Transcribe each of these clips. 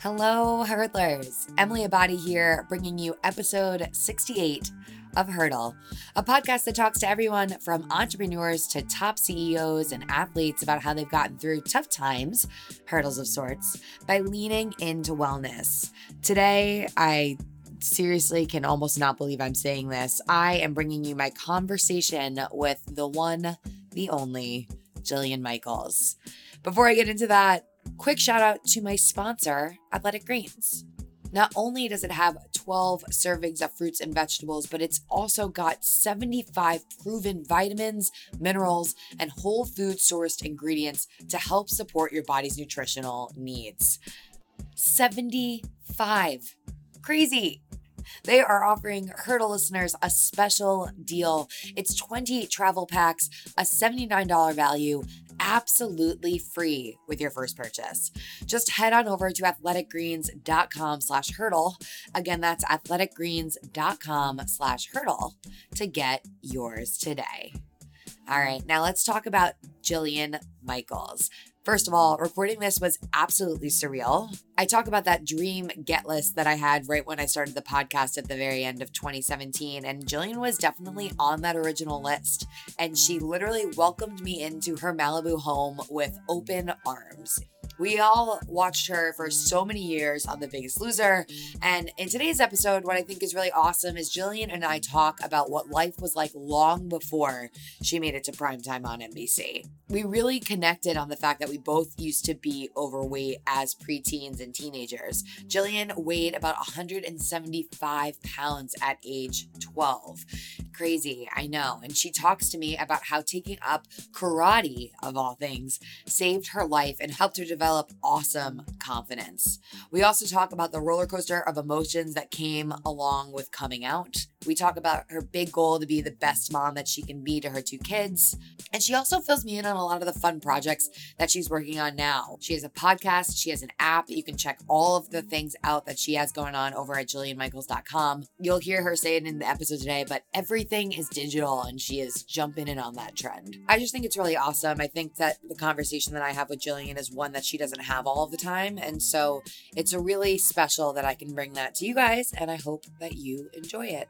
Hello, hurdlers. Emily Abadi here, bringing you episode 68 of Hurdle, a podcast that talks to everyone from entrepreneurs to top CEOs and athletes about how they've gotten through tough times, hurdles of sorts, by leaning into wellness. Today, I seriously can almost not believe I'm saying this. I am bringing you my conversation with the one, the only, Jillian Michaels. Before I get into that, quick shout out to my sponsor, Athletic Greens. Not only does it have 12 servings of fruits and vegetables, but it's also got 75 proven vitamins, minerals, and whole food sourced ingredients to help support your body's nutritional needs. 75. Crazy. They are offering Hurdle listeners a special deal. It's 28 travel packs, a $79 value, absolutely free with your first purchase. Just head on over to athleticgreens.com slash hurdle. Again, that's athleticgreens.com slash hurdle to get yours today. All right, now let's talk about Jillian Michaels. First of all, recording this was absolutely surreal. I talk about that dream get list that I had right when I started the podcast at the very end of 2017, and Jillian was definitely on that original list. And she literally welcomed me into her Malibu home with open arms. We all watched her for so many years on The Biggest Loser. And in today's episode, what I think is really awesome is Jillian and I talk about what life was like long before she made it to primetime on NBC. We really connected on the fact that we both used to be overweight as preteens and teenagers. Jillian weighed about 175 pounds at age 12. Crazy, I know. And she talks to me about how taking up karate, of all things, saved her life and helped her develop develop awesome confidence. We also talk about the roller coaster of emotions that came along with coming out. We talk about her big goal to be the best mom that she can be to her two kids. And she also fills me in on a lot of the fun projects that she's working on now. She has a podcast, she has an app. You can check all of the things out that she has going on over at jillianmichaels.com. You'll hear her say it in the episode today, but everything is digital and she is jumping in on that trend. I just think it's really awesome. I think that the conversation that I have with Jillian is one that she doesn't have all the time. And so it's a really special that I can bring that to you guys. And I hope that you enjoy it.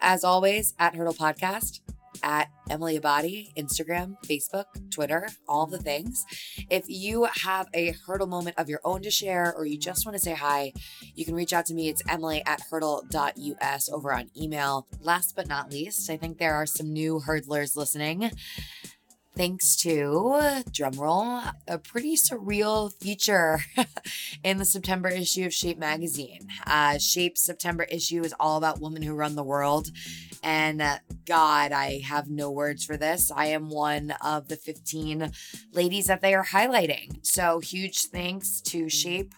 As always, at Hurdle Podcast, at Emily Abadi, Instagram, Facebook, Twitter, all the things. If you have a hurdle moment of your own to share or you just want to say hi, you can reach out to me. It's emily at hurdle.us over on email. Last but not least, I think there are some new hurdlers listening thanks to, drumroll, a pretty surreal feature in the September issue of Shape magazine. Uh, September issue is all about women who run the world. And uh, God, I have no words for this. I am one of the 15 ladies that they are highlighting. So huge thanks to Shape.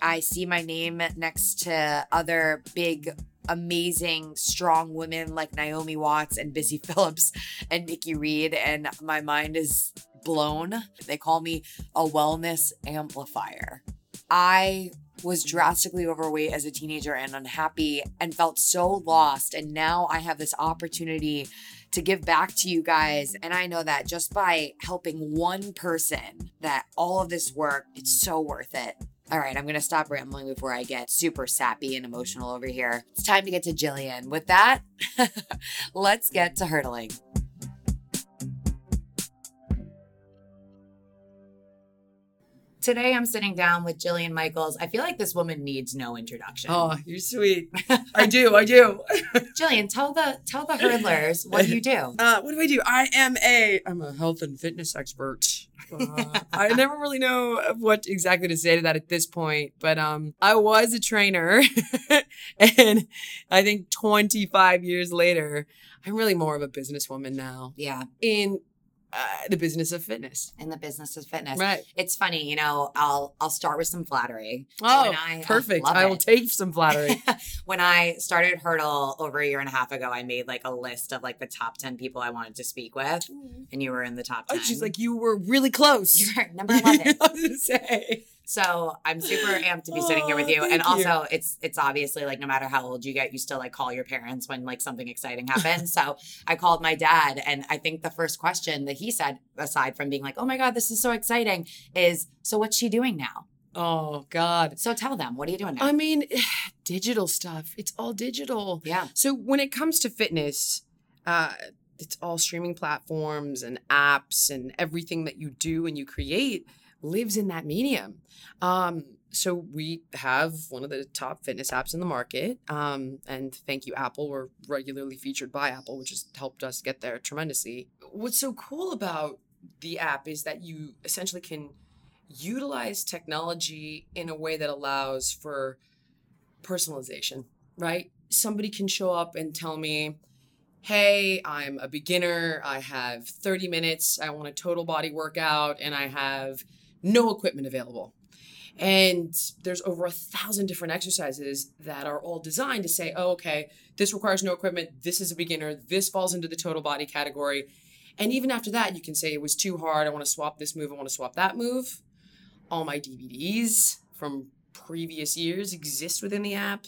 I see my name next to other big amazing, strong women like Naomi Watts and Busy Phillips and Nikki Reed, and my mind is blown. They call me a wellness amplifier. I was drastically overweight as a teenager and unhappy and felt so lost. And now I have this opportunity to give back to you guys. And I know that just by helping one person, that all of this work, it's so worth it. All right, I'm going to stop rambling before I get super sappy and emotional over here. It's time to get to Jillian. With that, let's get to hurdling. Today I'm sitting down with Jillian Michaels. I feel like this woman needs no introduction. Oh, you're sweet. I do. I do. Jillian, tell the tell the hurdlers what do you do? Uh, what do I do? I am a I'm a health and fitness expert. Uh, I never really know what exactly to say to that at this point, but um, I was a trainer, and I think 25 years later, I'm really more of a businesswoman now. Yeah. In uh, the business of fitness. In the business of fitness. Right. It's funny, you know, I'll I'll start with some flattery. Oh, I, perfect. I, I will take some flattery. when I started Hurdle over a year and a half ago, I made like a list of like the top 10 people I wanted to speak with. Mm. And you were in the top 10. Oh, she's like, you were really close. You're number 11. I was say. So I'm super amped to be sitting here with you. Oh, and also you. it's it's obviously like no matter how old you get, you still like call your parents when like something exciting happens. so I called my dad and I think the first question that he said, aside from being like, Oh my God, this is so exciting, is so what's she doing now? Oh God. So tell them, what are you doing now? I mean, digital stuff. It's all digital. yeah. So when it comes to fitness, uh, it's all streaming platforms and apps and everything that you do and you create lives in that medium. Um, so we have one of the top fitness apps in the market. Um, and thank you, Apple. We're regularly featured by Apple, which has helped us get there tremendously. What's so cool about the app is that you essentially can utilize technology in a way that allows for personalization, right? Somebody can show up and tell me, hey, I'm a beginner. I have 30 minutes. I want a total body workout and I have no equipment available. And there's over a thousand different exercises that are all designed to say, oh, okay, this requires no equipment. This is a beginner. This falls into the total body category. And even after that, you can say it was too hard. I want to swap this move. I want to swap that move. All my DVDs from previous years exist within the app.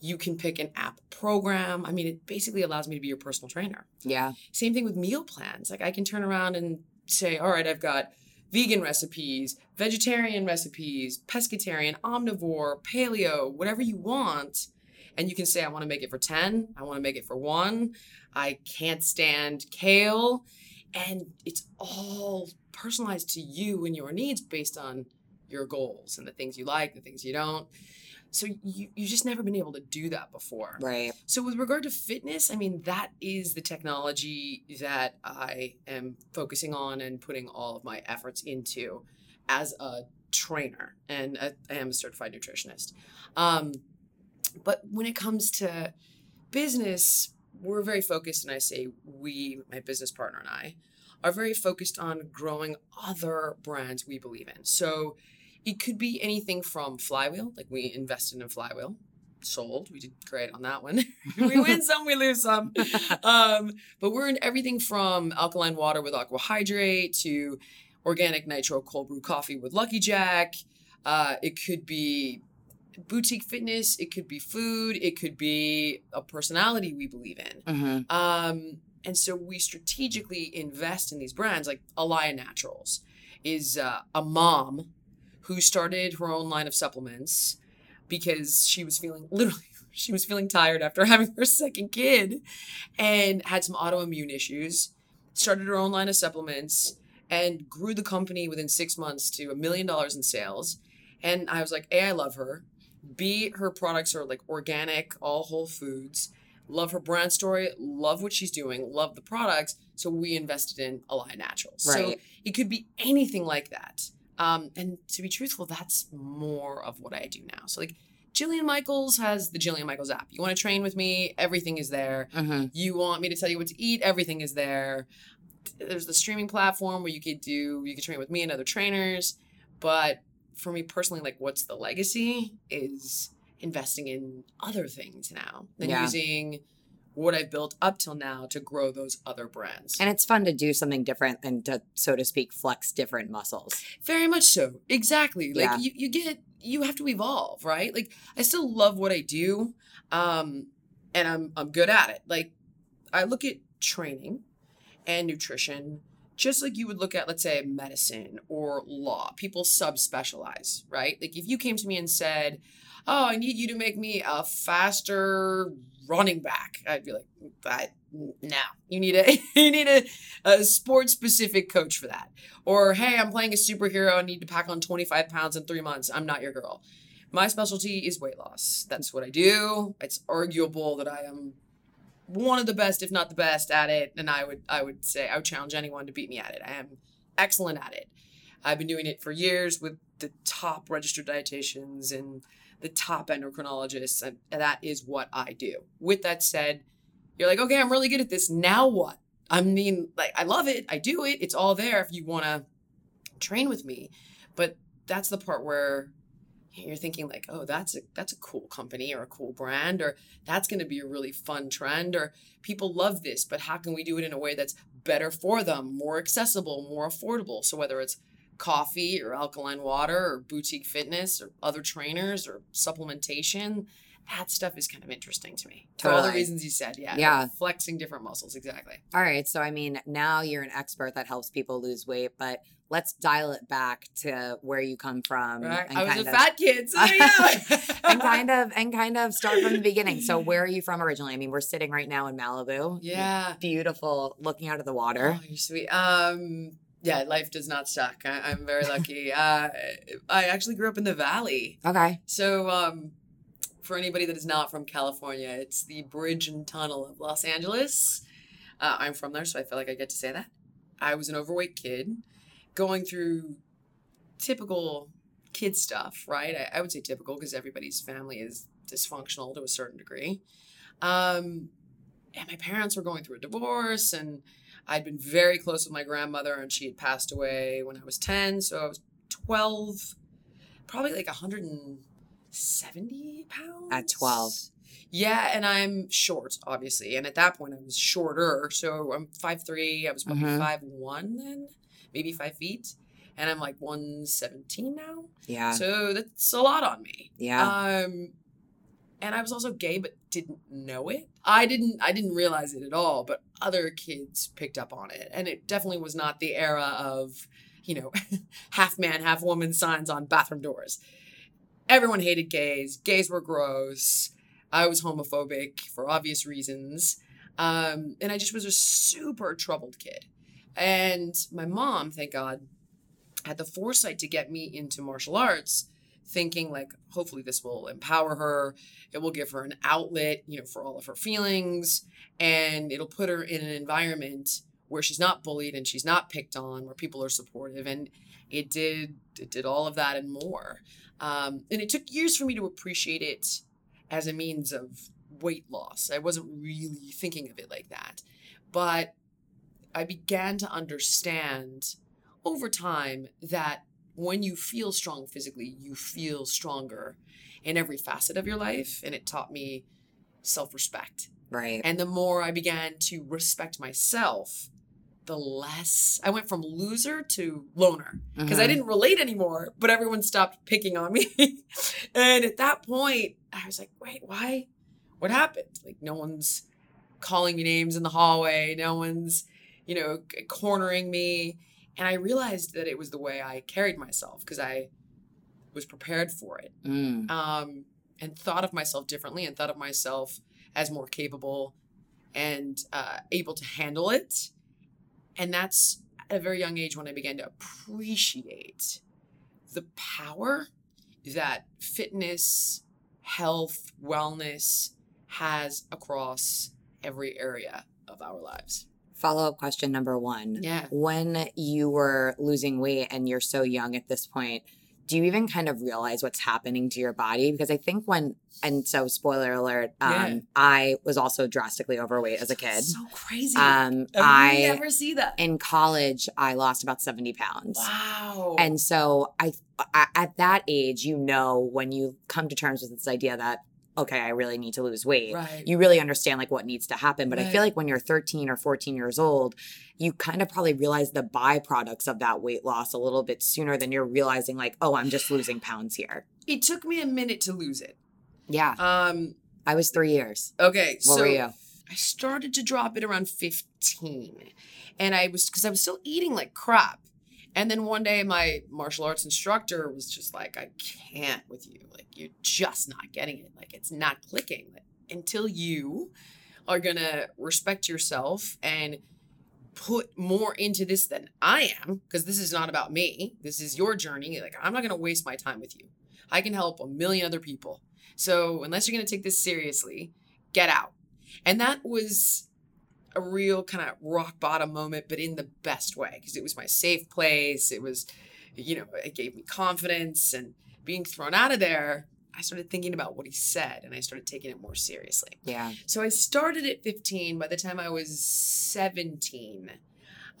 You can pick an app program. I mean, it basically allows me to be your personal trainer. Yeah. Same thing with meal plans. Like I can turn around and say, all right, I've got vegan recipes, vegetarian recipes, pescatarian, omnivore, paleo, whatever you want. And you can say, I want to make it for 10. I want to make it for one. I can't stand kale. And it's all personalized to you and your needs based on your goals and the things you like, the things you don't. So you, you've just never been able to do that before. Right. So with regard to fitness, I mean that is the technology that I am focusing on and putting all of my efforts into as a trainer and a, I am a certified nutritionist. Um, but when it comes to business, we're very focused, and I say we, my business partner and I, are very focused on growing other brands we believe in. So it could be anything from Flywheel, like we invested in Flywheel, sold. We did great on that one. we win some, we lose some. Um, but we're in everything from alkaline water with AQUAhydrate to organic nitro cold brew coffee with Lucky Jack. Uh, it could be boutique fitness. It could be food. It could be a personality we believe in. Mm-hmm. Um, and so we strategically invest in these brands like Alaya Naturals is uh, a mom who started her own line of supplements because she was feeling literally she was feeling tired after having her second kid and had some autoimmune issues started her own line of supplements and grew the company within six months to a million dollars in sales. And i was like a i love her. B her products are like organic all whole foods. Love her brand story. Love what she's doing. Love the products. So we invested in Align Naturals. So it could be anything like that um, and to be truthful, that's more of what I do now. So like Jillian Michaels has the Jillian Michaels app. You want to train with me? Everything is there. Mm-hmm. You want me to tell you what to eat? Everything is there. There's the streaming platform where you could do you could train with me and other trainers. But for me personally, like what's the legacy is investing in other things now than Yeah. using what I've built up till now to grow those other brands. And it's fun to do something different and to, so to speak, flex different muscles. Very much so. Exactly. Like Yeah. you, you get you have to evolve, right? Like I still love what I do. Um and I'm I'm good at it. Like I look at training and nutrition just like you would look at let's say medicine or law. People subspecialize, right? Like if you came to me and said, "Oh, I need you to make me a faster running back." I'd be like, "I no. You need a you need a, a sports specific coach for that." Or, hey, I'm playing a superhero. I need to pack on 25 pounds in three months. I'm not your girl. My specialty is weight loss. That's what I do. It's arguable that I am one of the best, if not the best, at it. And I would I would say I would challenge anyone to beat me at it. I am excellent at it. I've been doing it for years with the top registered dietitians and the top endocrinologists, and that is what I do. With that said, you're like, okay, I'm really good at this. Now what? I mean, like, I love it. I do it. It's all there if you want to train with me. But that's the part where you're thinking like, oh, that's a that's a cool company or a cool brand, or that's going to be a really fun trend, or people love this, but how can we do it in a way that's better for them, more accessible, more affordable? So whether it's coffee or alkaline water or boutique fitness or other trainers or supplementation, that stuff is kind of interesting to me. For all the reasons you said, yeah. Yeah. Flexing different muscles, exactly. All right. So, I mean, now you're an expert that helps people lose weight, but let's dial it back to where you come from. Right. and I was a of- fat kid, so yeah. and kind of and kind of start from the beginning. So where are you from originally? I mean, we're sitting right now in Malibu. Yeah. Beautiful, looking out of the water. Oh, you're sweet. Um, yeah, life does not suck. I, I'm very lucky. uh, I actually grew up in the valley. Okay. So, um, for anybody that is not from California, it's the bridge and tunnel of Los Angeles. Uh, I'm from there, so I feel like I get to say that. I was an overweight kid going through typical kid stuff, right? I, I would say typical because everybody's family is dysfunctional to a certain degree. Um, and my parents were going through a divorce, and I'd been very close with my grandmother, and she had passed away when I was 10. So I was 12, probably like 170 pounds. At 12. Yeah, and I'm short, obviously. And at that point, I was shorter. So I'm 5'3. I was probably Mhm. 5'1 then, maybe 5 feet. And I'm like 117 now. Yeah. So that's a lot on me. yeah. Um, and I was also gay, but didn't know it. I didn't. I didn't realize it at all. But other kids picked up on it, and it definitely was not the era of, you know, half man, half woman signs on bathroom doors. Everyone hated gays. Gays were gross. I was homophobic for obvious reasons, um, and I just was a super troubled kid. And my mom, thank God, had the foresight to get me into martial arts thinking like hopefully this will empower her. It will give her an outlet you know for all of her feelings and it'll put her in an environment where she's not bullied and she's not picked on where people are supportive and it did it did all of that and more. Um, and it took years for me to appreciate it as a means of weight loss. I wasn't really thinking of it like that. But i began to understand over time that when you feel strong physically, you feel stronger in every facet of your life. And it taught me self respect. right. And the more I began to respect myself, the less I went from loser to loner because I Mhm. didn't relate anymore, but everyone stopped picking on me. and at that point, I was like, wait, why? What happened? Like, no one's calling me names in the hallway, no one's, you know, cornering me. And I realized that it was the way I carried myself because I was prepared for it Mm. um, and thought of myself differently and thought of myself as more capable and uh, able to handle it. And that's at a very young age when I began to appreciate the power that fitness, health, wellness has across every area of our lives. Follow up question number one. Yeah. When you were losing weight and you're so young at this point, do you even kind of realize what's happening to your body? Because I think when, and so spoiler alert, um, Yeah. I was also drastically overweight as a kid. So crazy. Um, I I, never see that. in college, I lost about 70 pounds. Wow. And so I, I, at that age, you know, when you come to terms with this idea that, okay, I really need to lose weight, right. you really understand like what needs to happen. But I feel like when you're 13 or 14 years old, you kind of probably realize the byproducts of that weight loss a little bit sooner than you're realizing like, oh, I'm just losing pounds here. it took me a minute to lose it. Yeah. Um, I was three years. okay. What so were you? I started to drop it around 15. And I was, because I was still eating like crap. And then one day my martial arts instructor was just like, I can't with you. Like, you're just not getting it. Like, it's not clicking. Like, until you are going to respect yourself and put more into this than I am, because this is not about me. This is your journey. Like, I'm not going to waste my time with you. I can help a million other people. So, unless you're going to take this seriously, get out. And that was a real kind of rock bottom moment, but in the best way because it was my safe place. It was, you know, it gave me confidence and being thrown out of there. I started thinking about what he said and I started taking it more seriously. Yeah. So I started at 15. By the time I was 17,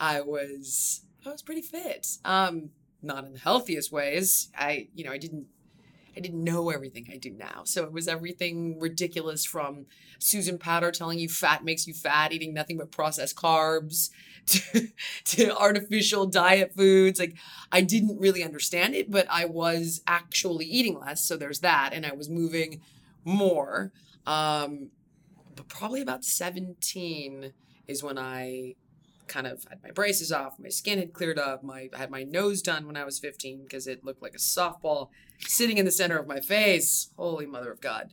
I was I was pretty fit. Um, not in the healthiest ways. I, you know, I didn't I didn't know everything I do now. So it was everything ridiculous from Susan Powter telling you fat makes you fat, eating nothing but processed carbs, to, to artificial diet foods. Like I didn't really understand it, but I was actually eating less. So there's that. And I was moving more. Um, but probably about 17 is when I kind of had my braces off, my skin had cleared up, my I had my nose done when I was 15 because it looked like a softball sitting in the center of my face. Holy mother of God.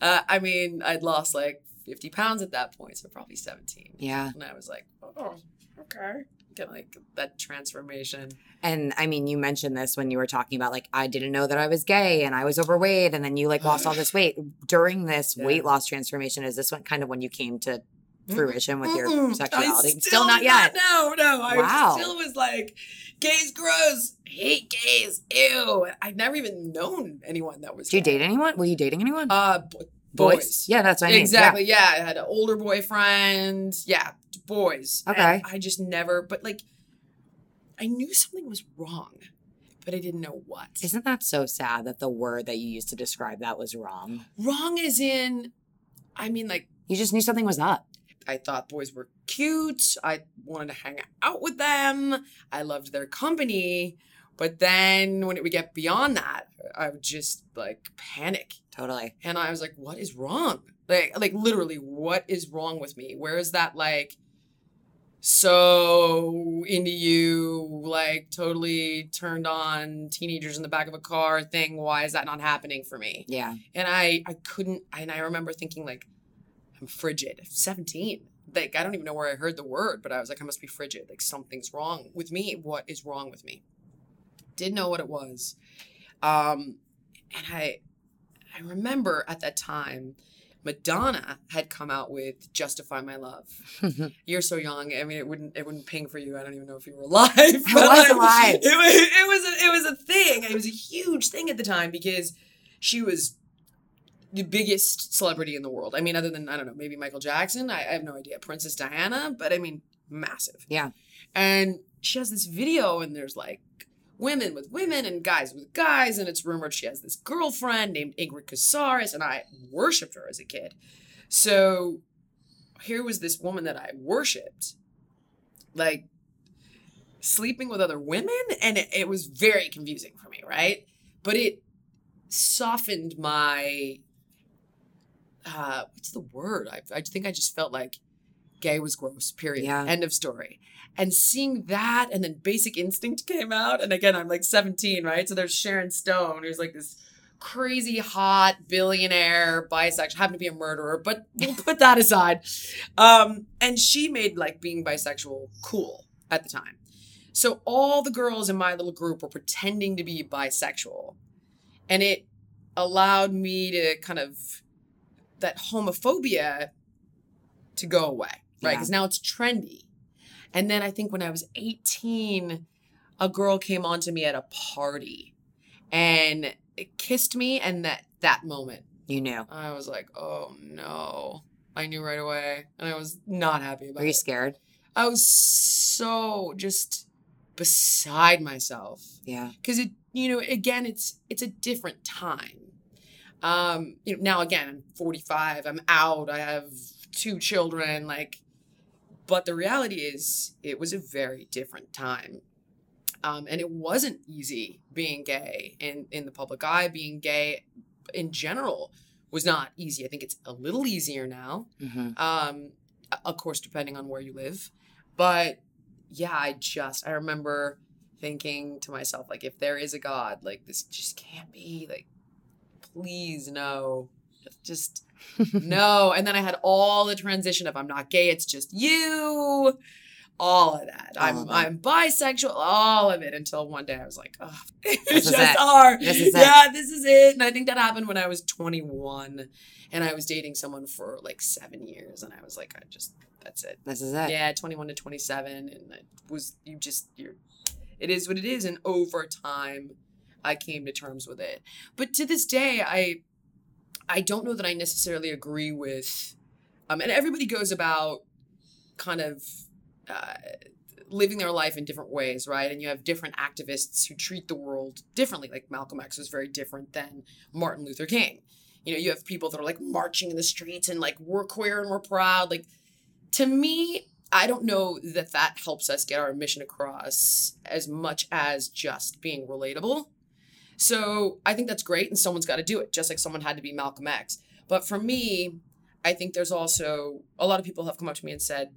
Uh, I mean, I'd lost like 50 pounds at that point, so probably 17. Yeah. And I was like, oh, okay. Get like that transformation. And I mean, you mentioned this when you were talking about like, I didn't know that I was gay and I was overweight. And then you like lost all this weight. During this Yeah. weight loss transformation, is this one kind of when you came to fruition with your Mm-mm. sexuality? I Still, not yet. No, no. I Wow. still was like, gays gross. Hate gays. Ew. I'd never even known anyone that was Did you gay. date anyone? Were you dating anyone? Uh, bo- boys. Yeah, that's what I mean. Exactly. Yeah. I had an older boyfriend. Yeah, boys. And Okay. I just never, but like, I knew something was wrong, but I didn't know what. Isn't that so sad that the word that you used to describe that was wrong? wrong is in, I mean, like, You just knew something was up. I thought boys were cute. I wanted to hang out with them. I loved their company. But then when it would get beyond that, I would just like panic. Totally. And I was like, what is wrong? Like like literally, what is wrong with me? Where is that like so into you, like totally turned on teenagers in the back of a car thing? Why is that not happening for me? Yeah. and I I couldn't and I remember thinking like I'm frigid. 17. Like I don't even know where I heard the word, but I was like I must be frigid. Like something's wrong with me. What is wrong with me? Didn't know what it was. Um and I I remember at that time Madonna had come out with Justify My Love. You're so young. I mean, it wouldn't it wouldn't ping for you. I don't even know if you were alive. I was alive. It was it was a, it was a thing. It was a huge thing at the time because she was the biggest celebrity in the world. I mean, other than I don't know, maybe Michael Jackson. I, I have no idea. Princess Diana, but I mean, massive. Yeah. And she has this video, and there's like women with women and guys with guys, and it's rumored she has this girlfriend named Ingrid Casares, and I worshipped her as a kid. So here was this woman that I worshipped, like sleeping with other women, and it, it was very confusing for me, right? But it softened my uh what's the word? I, I think I just felt like gay was gross, period. Yeah. End of story. And seeing that and then Basic Instinct came out. And again, I'm like 17, right? So there's Sharon Stone, who's like this crazy hot billionaire bisexual, happened to be a murderer, but we'll put that aside. Um, and she made like being bisexual cool at the time. So all the girls in my little group were pretending to be bisexual. And it allowed me to kind of that homophobia to go away, right? Yeah. Because now it's trendy. And then I think when I was 18, a girl came on to me at a party and kissed me. And that that moment, You knew. I was like, oh no. I knew right away. And I was not happy about it. Were you it. scared? I was so just beside myself Yeah. because it you know again it's it's a different time um you know now again i'm 45 i'm out i have two children like but the reality is it was a very different time. Um and it wasn't easy being gay in in the public eye. Being gay in general was not easy. I think it's a little easier now. Hmm um of course depending on where you live. But yeah i just i remember thinking to myself like if there is a god like this just can't be like please no just no and then i had all the transition of i'm not gay it's just you all of that All i'm of it. i'm bisexual all of it until one day i was like oh This it is just it. are This is it. yeah this is it and i think that happened when i was 21 and i was dating someone for like seven years and i was like i just that's it This is it. yeah 21 to 27 and it was you just you're it is what it is and over time i came to terms with it. But to this day i i don't know that i necessarily agree with um and everybody goes about kind of uh, living their life in different ways right? And you have different activists who treat the world differently. Like malcolm x was very different than martin luther king. You know you have people that are like marching in the streets and like we're queer and we're proud. Like to me I don't know that that helps us get our mission across as much as just being relatable. So I think that's great, and someone's got to do it, just like someone had to be Malcolm X. But for me, I think there's also a lot of people have come up to me and said,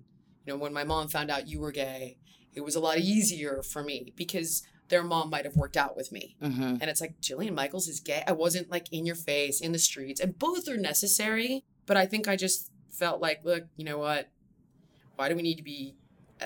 you know, when my mom found out you were gay, it was a lot easier for me because their mom might have worked out with me. Mm-hmm. And it's like, Jillian Michaels is gay. I wasn't like in your face, in the streets, and both are necessary. But I think I just felt like, look, you know what? Why do we need to be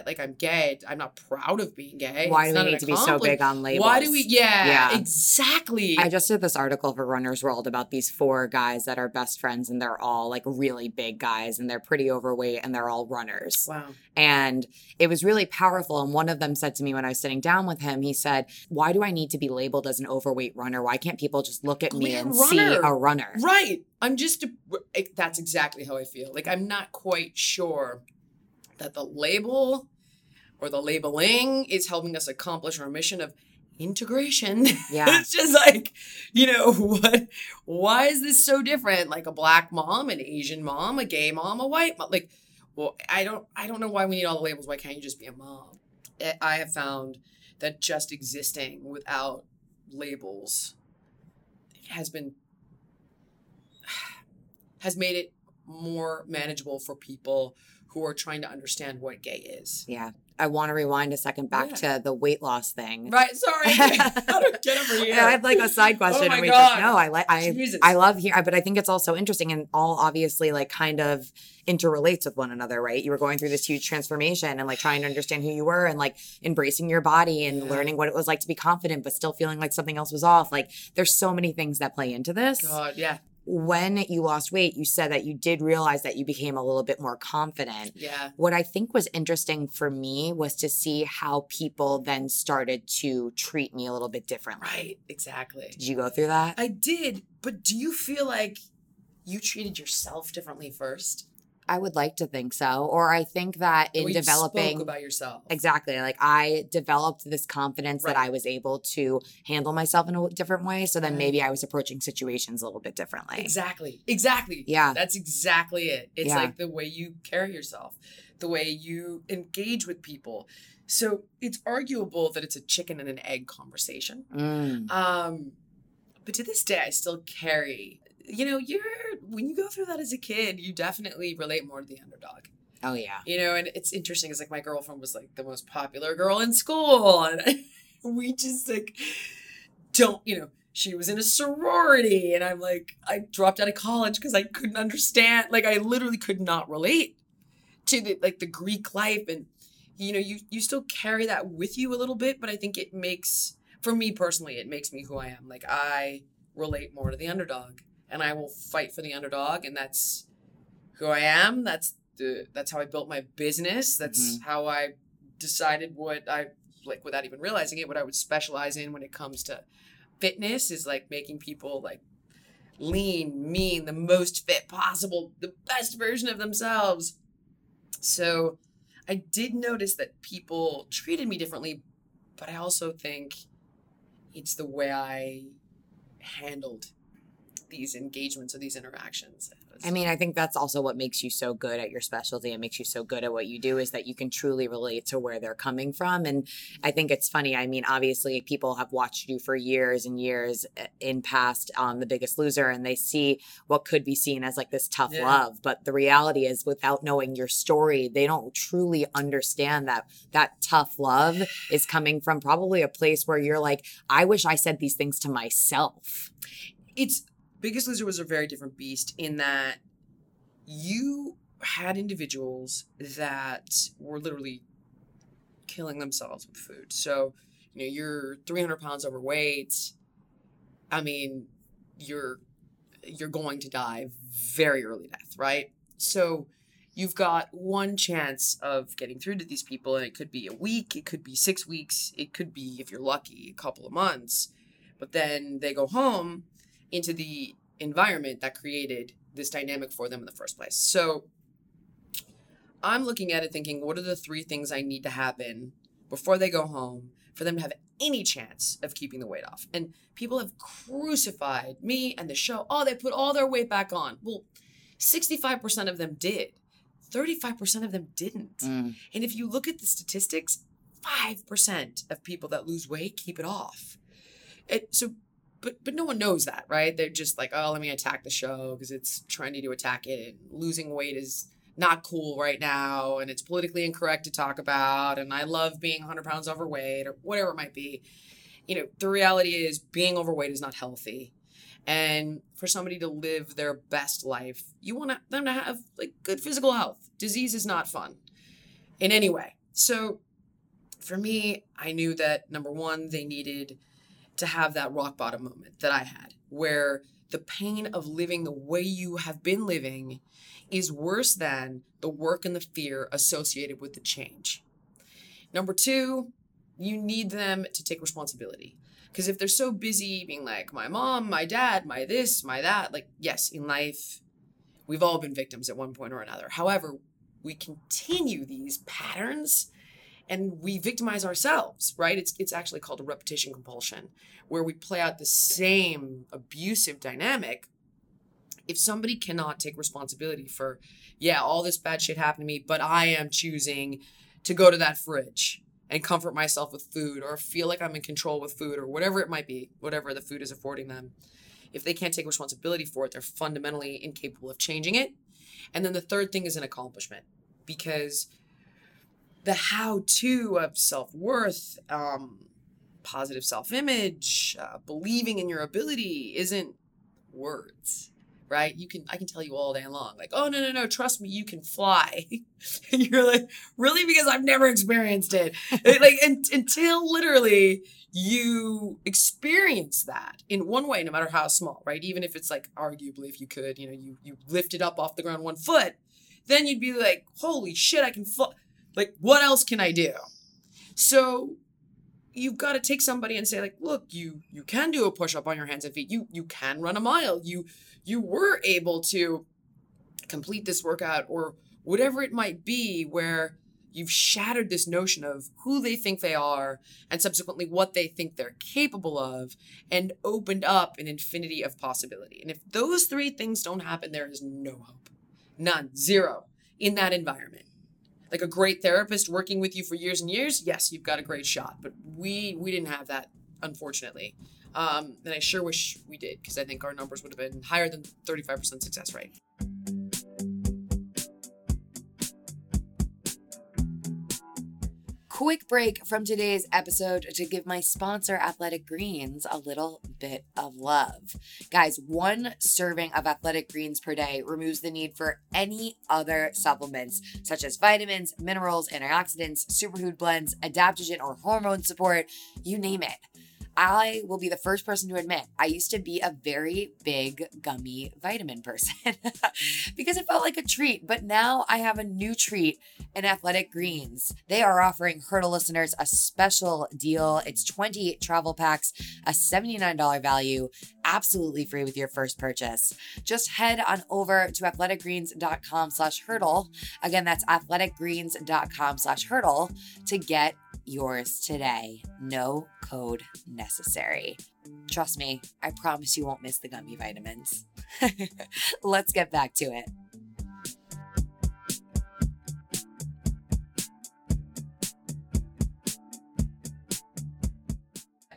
like I'm gay? I'm not proud of being gay. Why It's do we need to be so big on labels? Why do we? Yeah, Yeah. exactly. I just did this article for Runner's World about these four guys that are best friends and they're all like really big guys and they're pretty overweight and they're all runners. wow. And it was really powerful. And one of them said to me when I was sitting down with him, he said, Why do I need to be labeled as an overweight runner? Why can't people just look at me and see a runner? Right. I'm just. A, that's exactly how I feel. Like I'm not quite sure that the label or the labeling is helping us accomplish our mission of integration. Yeah. it's just like, you know, what? Why is this so different? Like a black mom, an Asian mom, a gay mom, a white mom. Like, well, I don't, I don't know why we need all the labels. Why can't you just be a mom? I- I have found that just existing without labels has been has made it more manageable for people who are trying to understand what gay is. Yeah. I want to rewind a second back Yeah. to the weight loss thing. Right. Sorry. I get over here? I had like a side oh question. Oh my God. just no, I like I Jesus. I love here, but I think it's also interesting and all obviously like kind of interrelates with one another, right? You were going through this huge transformation and like trying to understand who you were and like embracing your body and Yeah. learning what it was like to be confident, but still feeling like something else was off. Like there's so many things that play into this. God, yeah, When you lost weight, you said that you did realize that you became a little bit more confident. yeah, What I think was interesting for me was to see how people then started to treat me a little bit differently. right, exactly. Did you go through that? I did, but do you feel like you treated yourself differently first? I would like to think so. Or I think that in you developing spoke about yourself. exactly like I developed this confidence that I was able to handle myself in a different way. So then Right. maybe I was approaching situations a little bit differently. Exactly. Exactly. Yeah. That's exactly it. It's Yeah. like the way you carry yourself, the way you engage with people. So it's arguable that it's a chicken and an egg conversation. Mm. Um, but to this day, I still carry. You know, you're when you go through that as a kid, you definitely relate more to the underdog. Oh yeah. You know, and it's interesting. It's like my girlfriend was like the most popular girl in school, and we just like don't. You know, she was in a sorority, and I'm like, I dropped out of college because I couldn't understand. Like, I literally could not relate to the like the Greek life, and you know, you you still carry that with you a little bit, but I think it makes for me personally, it makes me who I am. Like I relate more to the underdog, and I will fight for the underdog, and that's who I am. That's the that's how I built my business. That's mm-hmm. how I decided what I like without even realizing it. What I would specialize in when it comes to fitness is like making people like lean, mean, the most fit possible, the best version of themselves. So I did notice that people treated me differently, but I also think it's the way I handled these engagements or these interactions. I mean, I think that's also what makes you so good at your specialty and makes you so good at what you do is that you can truly relate to where they're coming from. And I think it's funny. I mean, obviously, people have watched you for years and years uh, in past um, The Biggest Loser, and they see what could be seen as like this tough Yeah. love. But the reality is, without knowing your story, they don't truly understand that that tough love is coming from probably a place where you're like, I wish I said these things to myself. it's Biggest Loser was a very different beast in that you had individuals that were literally killing themselves with food. So, you know, you're 300 pounds overweight. I mean, you're you're going to die very early death, right? So you've got one chance of getting through to these people, and it could be a week, it could be six weeks, it could be, if you're lucky, a couple of months. But then they go home into the environment that created this dynamic for them in the first place. So I'm looking at it thinking, what are the three things I need to happen before they go home for them to have any chance of keeping the weight off? And people have crucified me and the show. Oh, they put all their weight back on. Well, 65% of them did. 35% of them didn't. Mm. And if you look at the statistics, 5% of people that lose weight keep it off. It, so, but but no one knows that, right? They're just like, oh, let me attack the show because it's trendy to attack it. And losing weight is not cool right now and it's politically incorrect to talk about and I love being 100 pounds overweight or whatever it might be. You know, the reality is being overweight is not healthy. And for somebody to live their best life, you want them to have like good physical health. Disease is not fun in any way. So for me, I knew that number one, they needed to have that rock bottom moment that I had where the pain of living the way you have been living is worse than the work and the fear associated with the change. Number two, you need them to take responsibility. Because if they're so busy being like, my mom, my dad, my this, my that, like, yes, in life, we've all been victims at one point or another. However, we continue these patterns and we victimize ourselves, right? It's, it's actually called a repetition compulsion, where we play out the same abusive dynamic. If somebody cannot take responsibility for, yeah, all this bad shit happened to me, but I am choosing to go to that fridge and comfort myself with food or feel like I'm in control with food or whatever it might be, whatever the food is affording them. If they can't take responsibility for it, they're fundamentally incapable of changing it. And then the third thing is an accomplishment because the how to of self worth, um, positive self image, uh, believing in your ability isn't words right? You can I can tell you all day long, like, oh no, no, no, trust me, you can fly. and you're like, really? Because I've never experienced it. like and, until literally you experience that in one way, no matter how small, right? Even if it's like arguably if you could, you know, you you lift it up off the ground one foot, then you'd be like, holy shit, I can fly. Like, what else can I do? So you've got to take somebody and say like look you you can do a push up on your hands and feet you you can run a mile you you were able to complete this workout or whatever it might be where you've shattered this notion of who they think they are and subsequently what they think they're capable of and opened up an infinity of possibility. And if those three things don't happen, there is no hope. None. Zero in that environment. Like a great therapist working with you for years and years, yes, you've got a great shot. But we we didn't have that, unfortunately. Um, and I sure wish we did because I think our numbers would have been higher than 35% success rate. Quick break from today's episode to give my sponsor, Athletic Greens, a little bit of love. Guys, one serving of Athletic Greens per day removes the need for any other supplements, such as vitamins, minerals, antioxidants, superfood blends, adaptogen, or hormone support you name it. I will be the first person to admit I used to be a very big gummy vitamin person because it felt like a treat. But now I have a new treat in Athletic Greens. They are offering Hurdle listeners a special deal. It's 20 travel packs, a $79 value, absolutely free with your first purchase. Just head on over to athleticgreens.com slash hurdle. Again, that's athleticgreens.com slash hurdle to get yours today. No code necessary. Trust me, I promise you won't miss the gummy vitamins. Let's get back to it.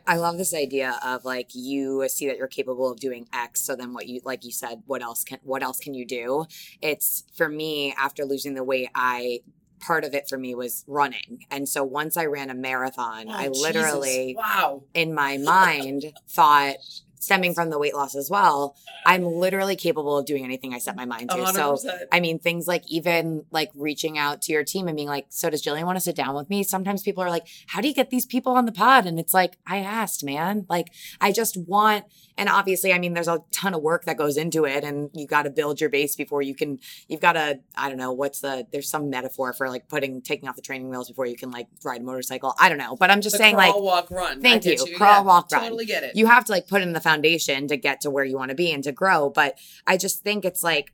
I love this idea of like you see that you're capable of doing X, so then what you like you said, what else can what else can you do? It's for me after losing the weight, I part of it for me was running. And so once I ran a marathon, oh, I literally, Jesus. wow, in my mind thought, stemming from the weight loss as well, I'm literally capable of doing anything I set my mind to. 100%. So, I mean, things like even like reaching out to your team and being like, so does Jillian want to sit down with me? Sometimes people are like, how do you get these people on the pod? And it's like, I asked, man. Like, I just want, and obviously, I mean, there's a ton of work that goes into it and you got to build your base before you can, you've got to, I don't know, what's the, there's some metaphor for like putting, taking off the training wheels before you can like ride a motorcycle. I don't know, but I'm just the saying crawl, like, walk, run. Thank you. you. Crawl, yeah, walk, run. Totally get it. You have to like put in the foundation to get to where you want to be and to grow. But I just think it's like,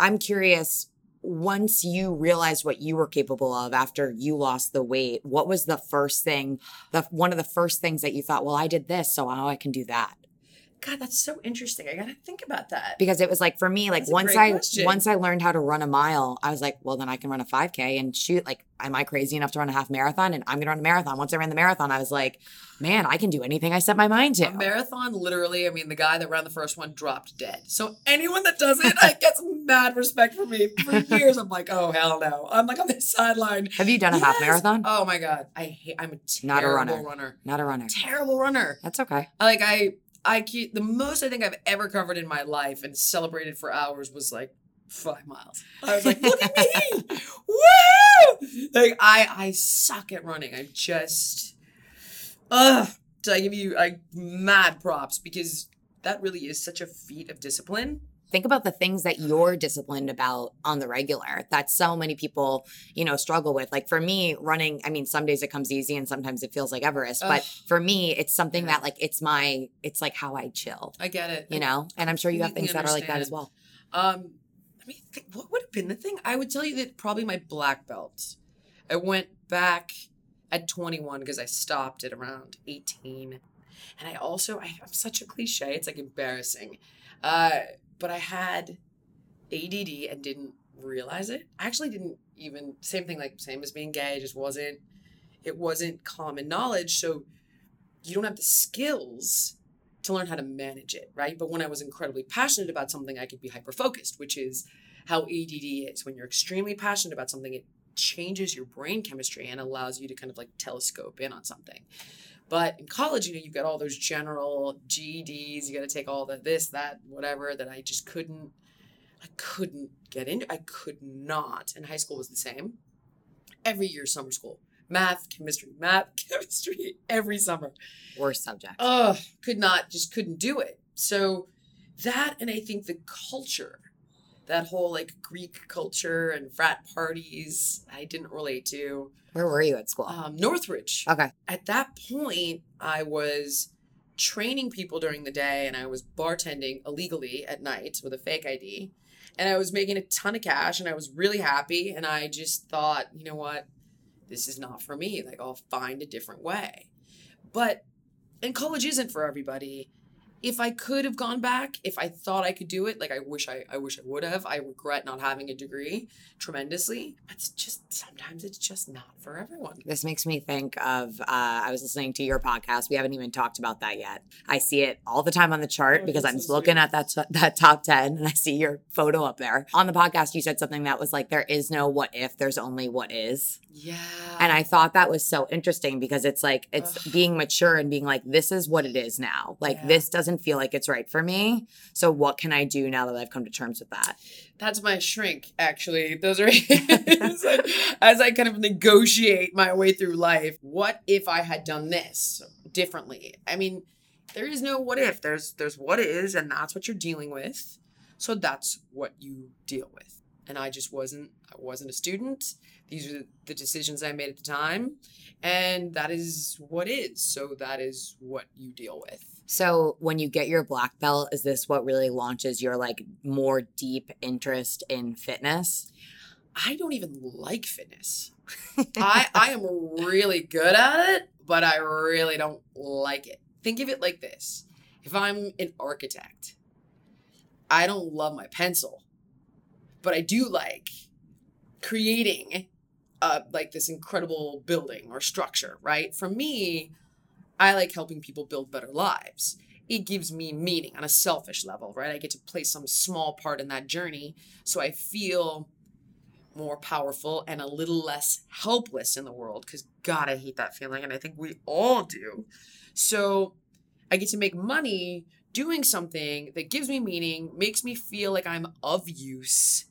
I'm curious once you realized what you were capable of after you lost the weight, what was the first thing, the one of the first things that you thought, well, I did this, so now I can do that? God, that's so interesting. I gotta think about that. because it was like for me like That's once i question. once i learned how to run a mile i was like well then i can run a 5k and shoot like am i crazy enough to run a half marathon and i'm gonna run a marathon once i ran the marathon i was like man i can do anything i set my mind to A marathon, literally, I mean, the guy that ran the first one dropped dead. So anyone that does it, I get some mad respect for me. For years, I'm like, oh hell no. I'm like on the sideline. have you done a half marathon Oh my god, I hate. I'm a terrible Not a runner. runner. not a runner Terrible runner. that's okay Like I, I keep the most I think I've ever covered in my life and celebrated for hours was like five miles. I was like, look at me, woo! Like I, I suck at running. I'm just, ugh. So I give you like mad props because that really is such a feat of discipline. Think about the things that you're disciplined about on the regular that so many people you know struggle with like for me running i mean some days it comes easy and sometimes it feels like everest but for me it's something that like it's my it's like how i chill I get it. you know and i'm sure you have things completely that are like that as well Um, let me think. What would have been the thing? I would tell you that probably my black belt. I went back at 21 because I stopped at around 18, and I also I, I'm such a cliche. It's like embarrassing, uh, but I had ADD and didn't realize it. I actually didn't even same thing like same as being gay. Just wasn't it wasn't common knowledge. So you don't have the skills to learn how to manage it, right? But when I was incredibly passionate about something, I could be hyper focused, which is how ADD is. When you're extremely passionate about something, it changes your brain chemistry and allows you to kind of like telescope in on something. But in college, you know, you've got all those general GEDs, you got to take all the this, that, whatever that I just couldn't, I couldn't get into. I could not. And high school was the same. Every year, summer school, math, chemistry, math, chemistry, every summer worst subject oh could not just couldn't do it so that and i think the culture that whole like greek culture and frat parties i didn't relate to. Where were you at school? Um, northridge. Okay. At that point i was training people during the day and i was bartending illegally at night with a fake id and i was making a ton of cash and i was really happy and i just thought you know what? This is not for me. Like i'll find a different way. But and college isn't for everybody if i could have gone back if i thought i could do it like i wish i i wish i would have i regret not having a degree tremendously but it's just sometimes it's just not for everyone This makes me think of uh, I was listening to your podcast. We haven't even talked about that yet. I see it all the time on the chart Oh, because I'm so looking sweet. at that that top ten and I see your photo up there. On the podcast, you said something that was like, "There is no what if, there's only what is." yeah And I thought that was so interesting because it's like it's Ugh. being mature and being like, "This is what it is now. Like Yeah. this doesn't feel like it's right for me. So what can I do now that I've come to terms with that?" That's my shrink, actually. Those are as I kind of negotiate my way through life. What if I had done this differently? I mean, there is no what if. There's there's what is, and that's what you're dealing with. So that's what you deal with. And I just wasn't I wasn't a student. These are the decisions I made at the time. And that is what is. So that is what you deal with. So when you get your black belt, is this what really launches your like more deep interest in fitness? I don't even like fitness. I I am really good at it, but I really don't like it. Think of it like this. If I'm an architect, I don't love my pencil, but I do like creating uh like this incredible building or structure, right? For me, I like helping people build better lives. It gives me meaning on a selfish level, right? I get to play some small part in that journey so I feel more powerful and a little less helpless in the world because god i hate that feeling and i think we all do so i get to make money doing something that gives me meaning makes me feel like i'm of use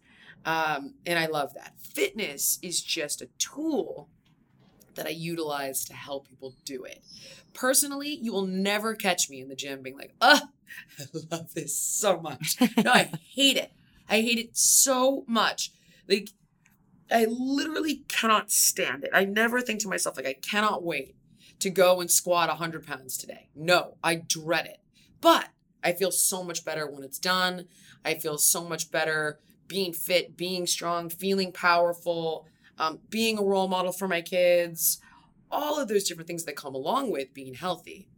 um, and i love that fitness is just a tool that i utilize to help people do it personally you will never catch me in the gym being like oh i love this so much no i hate it i hate it so much like I literally cannot stand it. I never think to myself, like, I cannot wait to go and squat 100 pounds today. No, I dread it. But I feel so much better when it's done. I feel so much better being fit, being strong, feeling powerful, um, being a role model for my kids, all of those different things that come along with being healthy.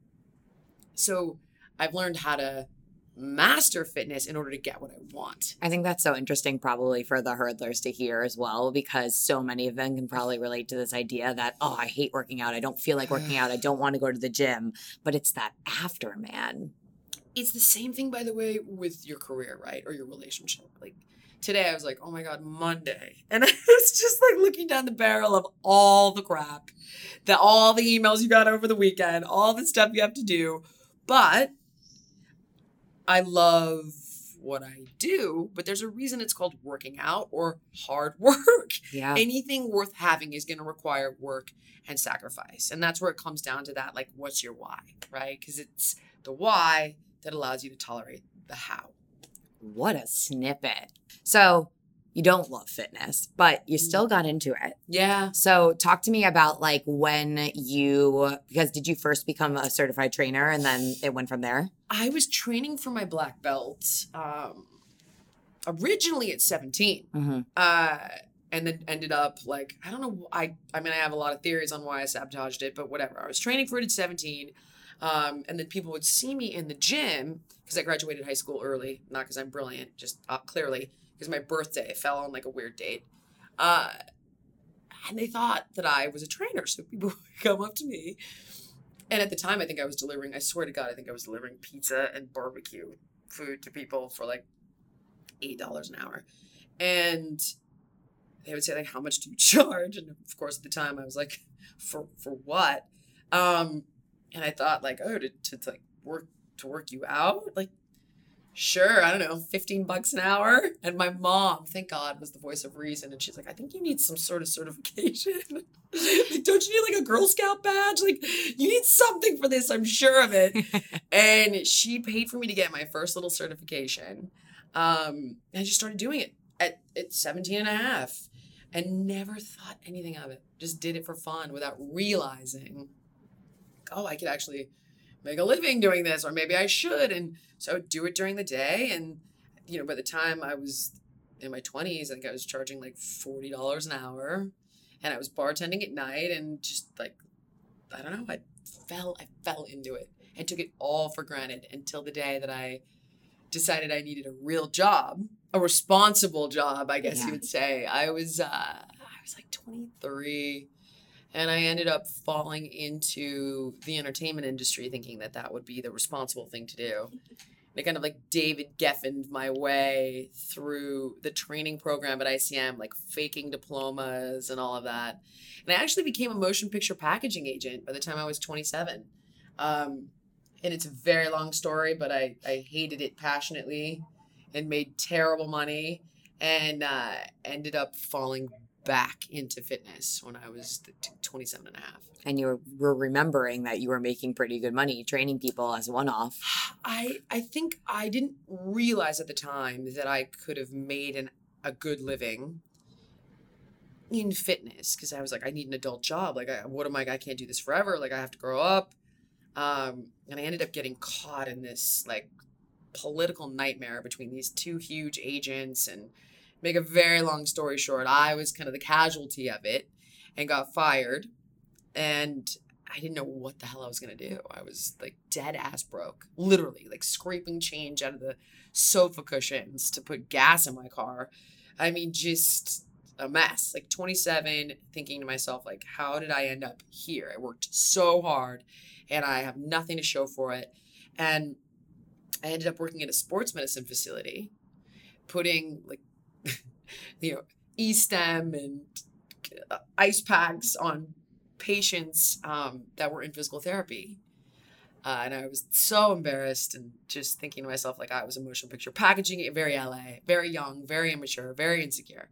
So I've learned how to master fitness in order to get what I want. I think that's so interesting, probably for the hurdlers to hear as well, because so many of them can probably relate to this idea that, oh, I hate working out. I don't feel like working out. I don't want to go to the gym. But it's that after, man. It's the same thing, by the way, with your career, right? Or your relationship. Like today, I was like, oh my God, Monday. And I was just like looking down the barrel of all the crap, that all the emails you got over the weekend, all the stuff you have to do. But I love what I do, but there's a reason it's called working out or hard work. Yeah. Anything worth having is going to require work and sacrifice. And that's where it comes down to that like, what's your why, right? Because it's the why that allows you to tolerate the how. What a snippet. So, you don't love fitness, but you still got into it. Yeah. So, talk to me about like when you, because did you first become a certified trainer and then it went from there? I was training for my black belt um, originally at 17. Mm-hmm. Uh, and then ended up like I don't know I I mean I have a lot of theories on why I sabotaged it, but whatever. I was training for it at 17. Um, and then people would see me in the gym because I graduated high school early, not because I'm brilliant, just uh, clearly because my birthday fell on like a weird date. Uh, and they thought that I was a trainer, so people would come up to me. And at the time, I think I was delivering. I swear to God, I think I was delivering pizza and barbecue food to people for like eight dollars an hour, and they would say like, "How much do you charge?" And of course, at the time, I was like, "For for what?" Um, and I thought like, "Oh, to, to, to like work to work you out, like." Sure, I don't know, 15 bucks an hour. And my mom, thank God, was the voice of reason. And she's like, I think you need some sort of certification. like, don't you need like a Girl Scout badge? Like, you need something for this, I'm sure of it. and she paid for me to get my first little certification. Um, and I just started doing it at, at 17 and a half and never thought anything of it. Just did it for fun without realizing, oh, I could actually make a living doing this, or maybe I should. And so I would do it during the day. And, you know, by the time I was in my 20s, I think I was charging like $40 an hour. And I was bartending at night and just like, I don't know, I fell, I fell into it and took it all for granted until the day that I decided I needed a real job, a responsible job, I guess Yeah. you would say. I was, uh, I was like 23 and I ended up falling into the entertainment industry thinking that that would be the responsible thing to do. And I kind of like David Geffened my way through the training program at ICM, like faking diplomas and all of that. And I actually became a motion picture packaging agent by the time I was 27. Um, and it's a very long story, but I, I hated it passionately and made terrible money and uh, ended up falling back into fitness when I was t- 27 and a half. And you were, were remembering that you were making pretty good money training people as one off. I I think I didn't realize at the time that I could have made an a good living in fitness because I was like I need an adult job like I, what am I I can't do this forever like I have to grow up um, and I ended up getting caught in this like political nightmare between these two huge agents and make a very long story short I was kind of the casualty of it and got fired and I didn't know what the hell I was gonna do. I was like dead ass broke, literally, like scraping change out of the sofa cushions to put gas in my car. I mean, just a mess. Like 27, thinking to myself, like, how did I end up here? I worked so hard, and I have nothing to show for it. And I ended up working at a sports medicine facility, putting like, you know, e-stim and uh, ice packs on patients um, that were in physical therapy. Uh, and I was so embarrassed and just thinking to myself, like, I was a motion picture packaging it, very LA, very young, very immature, very insecure.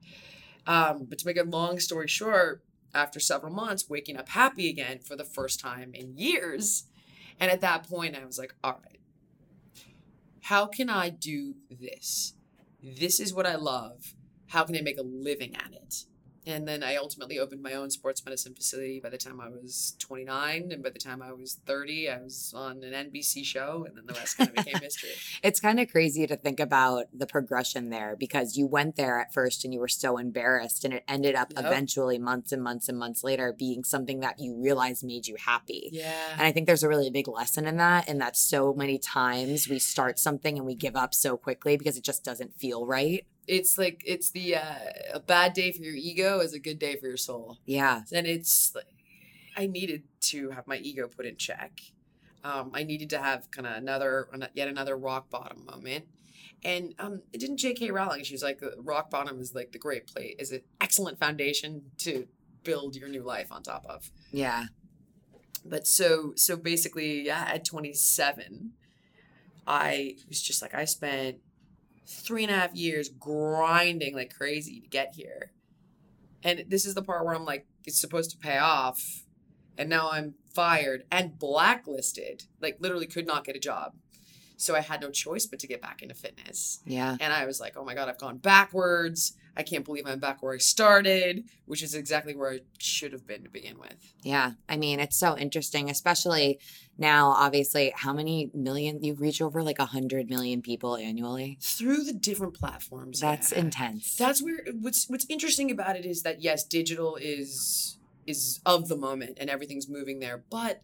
Um, but to make a long story short, after several months, waking up happy again for the first time in years. And at that point, I was like, all right, how can I do this? This is what I love. How can I make a living at it? And then I ultimately opened my own sports medicine facility by the time I was 29. And by the time I was 30, I was on an NBC show, and then the rest kind of became history. It's kind of crazy to think about the progression there because you went there at first and you were so embarrassed, and it ended up Yep. eventually months and months and months later being something that you realized made you happy. Yeah. And I think there's a really big lesson in that, and that so many times we start something and we give up so quickly because it just doesn't feel right. It's like, it's the, uh, a bad day for your ego is a good day for your soul. Yeah. And it's like, I needed to have my ego put in check. Um, I needed to have kind of another, yet another rock bottom moment. And um, it didn't J.K. Rowling. She was like, rock bottom is like the great plate, is an excellent foundation to build your new life on top of. Yeah. But so, so basically, yeah, at 27, I was just like, I spent three and a half years grinding like crazy to get here. And this is the part where I'm like, it's supposed to pay off. And now I'm fired and blacklisted, like literally could not get a job. So I had no choice but to get back into fitness. Yeah. And I was like, oh my God, I've gone backwards. I can't believe I'm back where I started, which is exactly where I should have been to begin with. Yeah. I mean, it's so interesting, especially now, obviously, how many million you've reached over like a hundred million people annually? Through the different platforms. That's yeah. intense. That's where what's what's interesting about it is that yes, digital is is of the moment and everything's moving there, but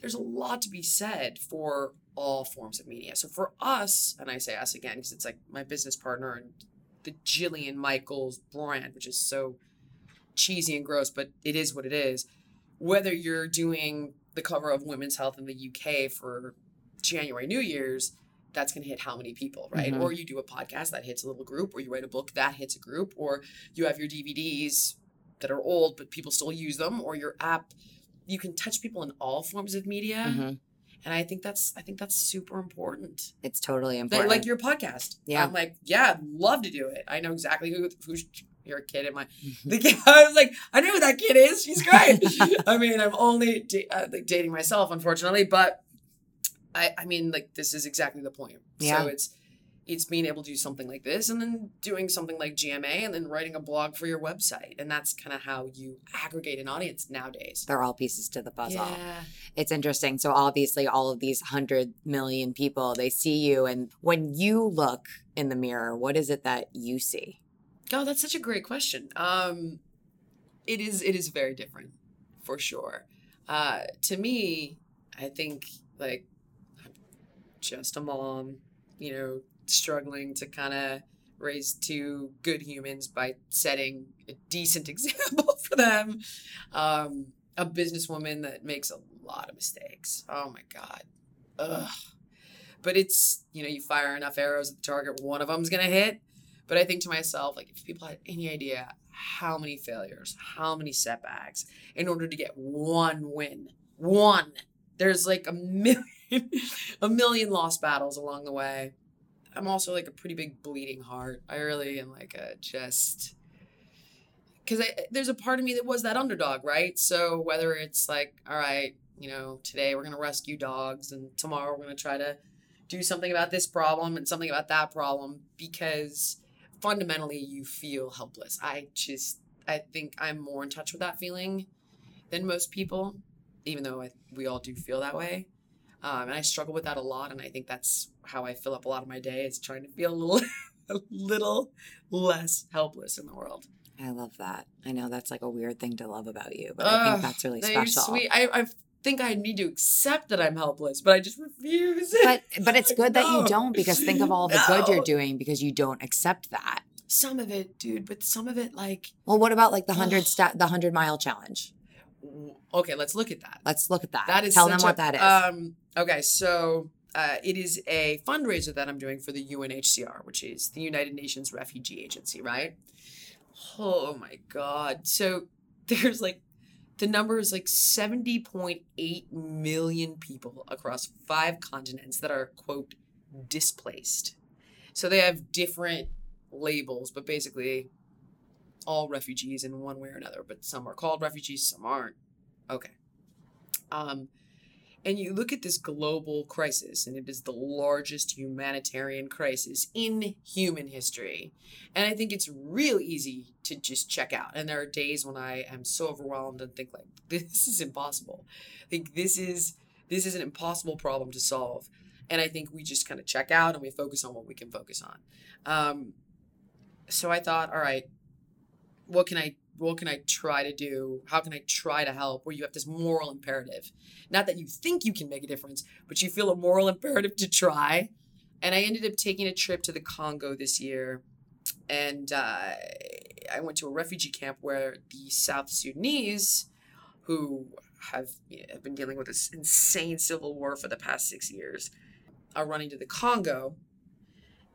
there's a lot to be said for all forms of media. So for us, and I say us again because it's like my business partner and the Jillian Michaels brand, which is so cheesy and gross, but it is what it is. Whether you're doing the cover of Women's Health in the UK for January New Year's, that's going to hit how many people, right? Mhm. Or you do a podcast that hits a little group, or you write a book that hits a group, or you have your DVDs that are old but people still use them, or your app. You can touch people in all forms of media, Mhm. And I think that's I think that's super important. It's totally Like, important. like your podcast. Yeah. I'm like, yeah, I'd love to do it. I know exactly who who's your kid in my the kid, I was like, I know who that kid is. She's great. I mean, I'm only da- uh, like dating myself, unfortunately, but I, I mean, like this is exactly the point. Yeah. So it's, it's being able to do something like this, and then doing something like GMA, and then writing a blog for your website, and that's kind of how you aggregate an audience nowadays. They're all pieces to the puzzle. Yeah. It's interesting. So obviously, all of these hundred million people, they see you, and when you look in the mirror, what is it that you see? Oh, that's such a great question. Um, it is. It is very different, for sure. Uh, to me, I think like I'm just a mom, you know, struggling to kind of raise two good humans by setting a decent example for them. Um, a businesswoman that makes a lot of mistakes. Oh my god. Ugh. But it's you know you fire enough arrows at the target, one of them's gonna hit. But I think to myself, like, if people had any idea how many failures, how many setbacks in order to get one win, one, there's like a million, a million lost battles along the way. I'm also like a pretty big bleeding heart. I really am like a just because there's a part of me that was that underdog, right? So whether it's like, all right, you know, today we're gonna rescue dogs, and tomorrow we're gonna try to do something about this problem and something about that problem, because fundamentally you feel helpless. I just, I think I'm more in touch with that feeling than most people, even though I, we all do feel that way. Um, and I struggle with that a lot, and I think that's how I fill up a lot of my day is trying to feel a little, a little less helpless in the world. I love that. I know that's like a weird thing to love about you, but I think that's really special. Sweet. I, I think I need to accept that I'm helpless, but I just refuse. But but it's good that you don't because think of all the good you're doing because you don't accept that. some of it, dude, but some of it, like, Well, what about like the hundred sta- the hundred mile challenge? okay, let's look at that. Let's look at that. That is tell them such what a- that is. Um, okay, so uh, it is a fundraiser that I'm doing for the UNHCR, which is the United Nations Refugee Agency, right? Oh my God! So there's like the number is like 70.8 million people across five continents that are quote displaced. So they have different labels, but basically all refugees in one way or another. But some are called refugees, some aren't. Okay. Um, And you look at this global crisis, and it is the largest humanitarian crisis in human history. And I think it's real easy to just check out. And there are days when I am so overwhelmed and think like, this is impossible. I think this is this is an impossible problem to solve. And I think we just kind of check out and we focus on what we can focus on. Um, so I thought, all right, what can I what can I try to do? How can I try to help? Where you have this moral imperative. Not that you think you can make a difference, but you feel a moral imperative to try. And I ended up taking a trip to the Congo this year. And uh, I went to a refugee camp where the South Sudanese, who have, you know, have been dealing with this insane civil war for the past six years, are running to the Congo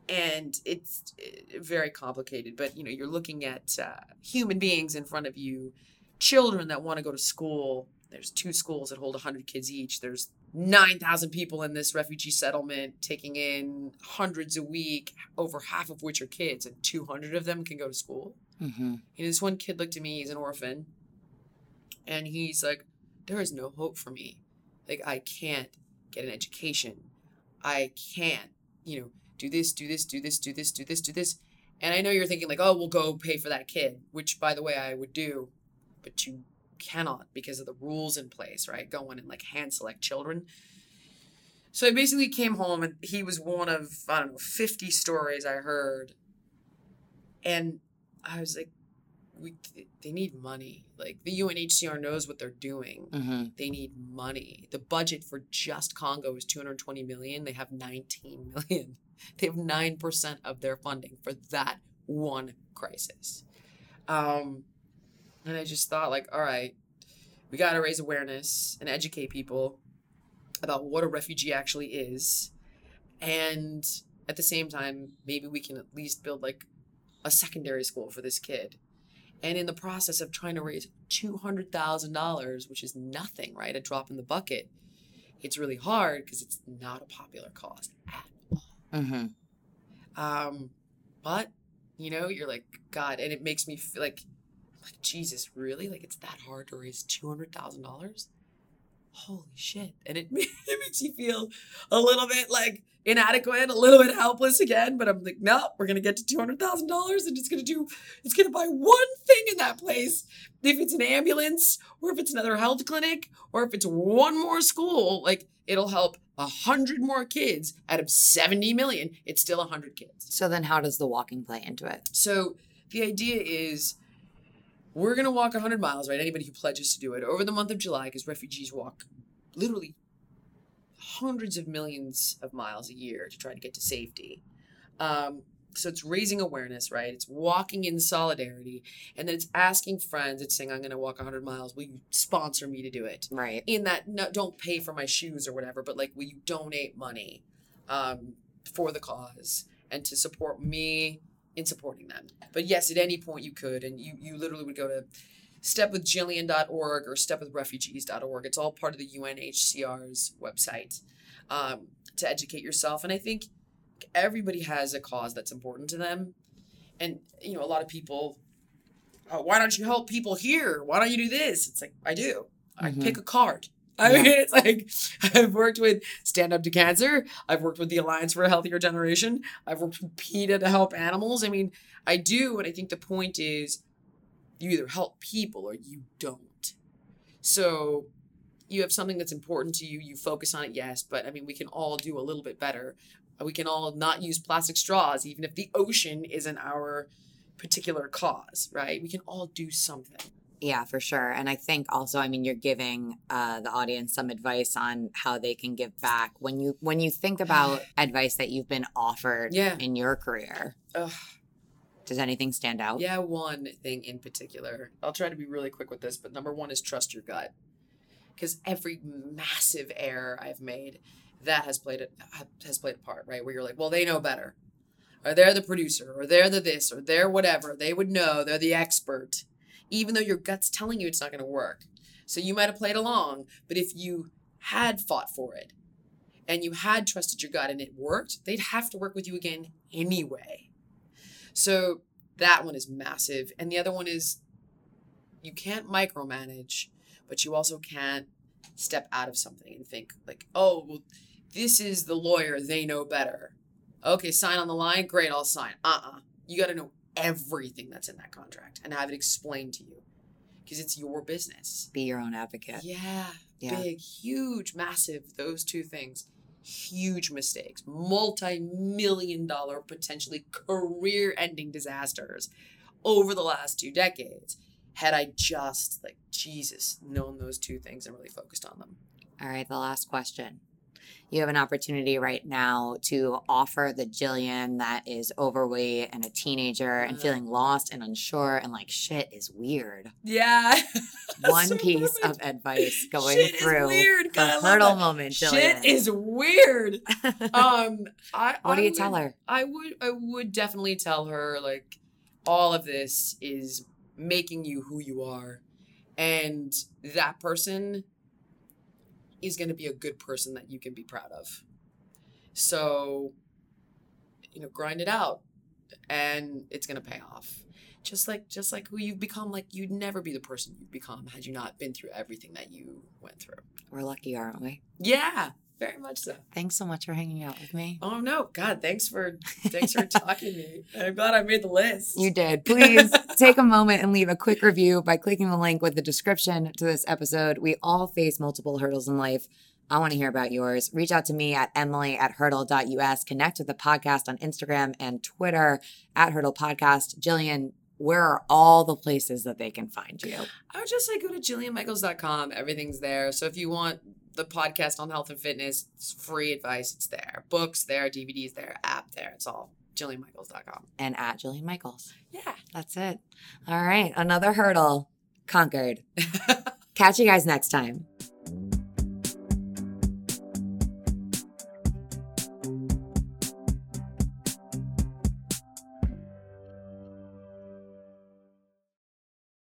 and it's eh, very complicated but you know you're looking at uh, human beings in front of you children that want to go to school. There's two schools that hold 100 kids each. There's 9000 people in this refugee settlement taking in hundreds a week over half of which are kids and 200 of them can go to school. Mm-hmm. and this one kid looked at me he's an orphan and he's like there is no hope for me. Like i can't get an education. I can't you know do this, do this, do this, do this, do this, do this. And I know you're thinking like, oh, we'll go pay for that kid, which by the way I would do, but you cannot because of the rules in place, right? Go in and like hand select children. So I basically came home and he was one of, I don't know, 50 stories I heard. And I was like, we, they need money. Like the UNHCR knows what they're doing. Mm-hmm. They need money. The budget for just Congo is 220 million. They have 19 million. They have 9% of their funding for that one crisis. Um, and I just thought, like, all right, we got to raise awareness and educate people about what a refugee actually is. And at the same time, maybe we can at least build like a secondary school for this kid. And in the process of trying to raise $200,000, which is nothing, right? A drop in the bucket, it's really hard because it's not a popular cause at Mm-hmm. um, but you know, you're like God, and it makes me feel like, like Jesus, really? Like it's that hard to raise two hundred thousand dollars? Holy shit! And it it makes you feel a little bit like inadequate, a little bit helpless again. But I'm like, no, we're gonna get to two hundred thousand dollars, and it's gonna do, it's gonna buy one thing in that place. If it's an ambulance, or if it's another health clinic, or if it's one more school, like it'll help a hundred more kids out of 70 million it's still a hundred kids. So then, how does the walking play into it? so the idea is we're going to walk 100 miles right? Anybody who pledges to do it. Over the month of july because refugees walk literally hundreds of millions of miles a year to try to get to safety. Um, so it's raising awareness right? It's walking in solidarity and then it's asking friends. It's saying i'm going to walk 100 miles. Will you sponsor me to do it? Right. in that no, don't pay for my shoes or whatever but like will you donate money um, for the cause and to support me in supporting them? But yes at any point you could and you you literally would go to stepwithjillian.org or stepwithrefugees.org it's all part of the unhcr's website um, to educate yourself and i think everybody has a cause that's important to them and you know a lot of people oh, why don't you help people here why don't you do this it's like i do I Mhm. pick a card. I Yeah. mean, it's like I've worked with Stand Up to Cancer. I've worked with the Alliance for a Healthier Generation. I've worked with PETA to help animals. I mean, I do, and I think the point is you either help people or you don't. So you have something that's important to you, you focus on it, yes, but I mean, we can all do a little bit better. We can all not use plastic straws, even if the ocean isn't our particular cause, right? We can all do something. Yeah, for sure. And I think also, I mean, you're giving uh, the audience some advice on how they can give back. When you when you think about advice that you've been offered Yeah. in your career, Ugh. does anything stand out? Yeah, one thing in particular. I'll try to be really quick with this, but number one is trust your gut. Because every massive error I've made, that has played a has played a part, right? Where you're like, well, they know better, or they're the producer, or they're the this, or they're whatever. They would know. They're the expert, even though your gut's telling you it's not going to work. So you might have played along, but if you had fought for it, and you had trusted your gut and it worked, they'd have to work with you again anyway. So that one is massive. And the other one is you can't micromanage, but you also can't step out of something and think like, oh, well, this is the lawyer. They know better. Okay, sign on the line. Great, I'll sign. Uh uh You got to know everything that's in that contract and have it explained to you because it's your business. Be your own advocate. Yeah, Yeah. big, huge, massive. Those two things, huge mistakes, multi-million dollar, potentially career-ending disasters over the last two decades. Had I just like Jesus known those two things and really focused on them. All right, the last question. You have an opportunity right now to offer the Jillian that is overweight and a teenager and feeling lost and unsure and like shit is weird. Yeah. One So piece perfect. of advice going Shit through weird. the God, I hurdle moment, Jillian. Shit is weird. Um, I. what do you would- tell her? I would I would definitely tell her like all of this is making you who you are and that person is going to be a good person that you can be proud of. So you know grind it out and it's going to pay off. Just like just like who you've become like you'd never be the person you've become had you not been through everything that you went through. We're lucky, aren't we? Yeah, very much so. Thanks so much for hanging out with me. Oh no, God, thanks for thanks for talking to me. I'm glad I made the list. You did. Please take a moment and leave a quick review by clicking the link with the description to this episode. We all face multiple hurdles in life. I want to hear about yours. Reach out to me at emily at hurdle.us. Connect with the podcast on Instagram and Twitter at Hurdle Podcast. Jillian, where are all the places that they can find you? I would just say go to jillianmichaels.com. Everything's there. So if you want the podcast on health and fitness, it's free advice. It's there. Books there, DVDs there, app there. It's all jillianmichaels.com. And at Jillian Michaels. Yeah. That's it. All right. Another hurdle conquered. Catch you guys next time.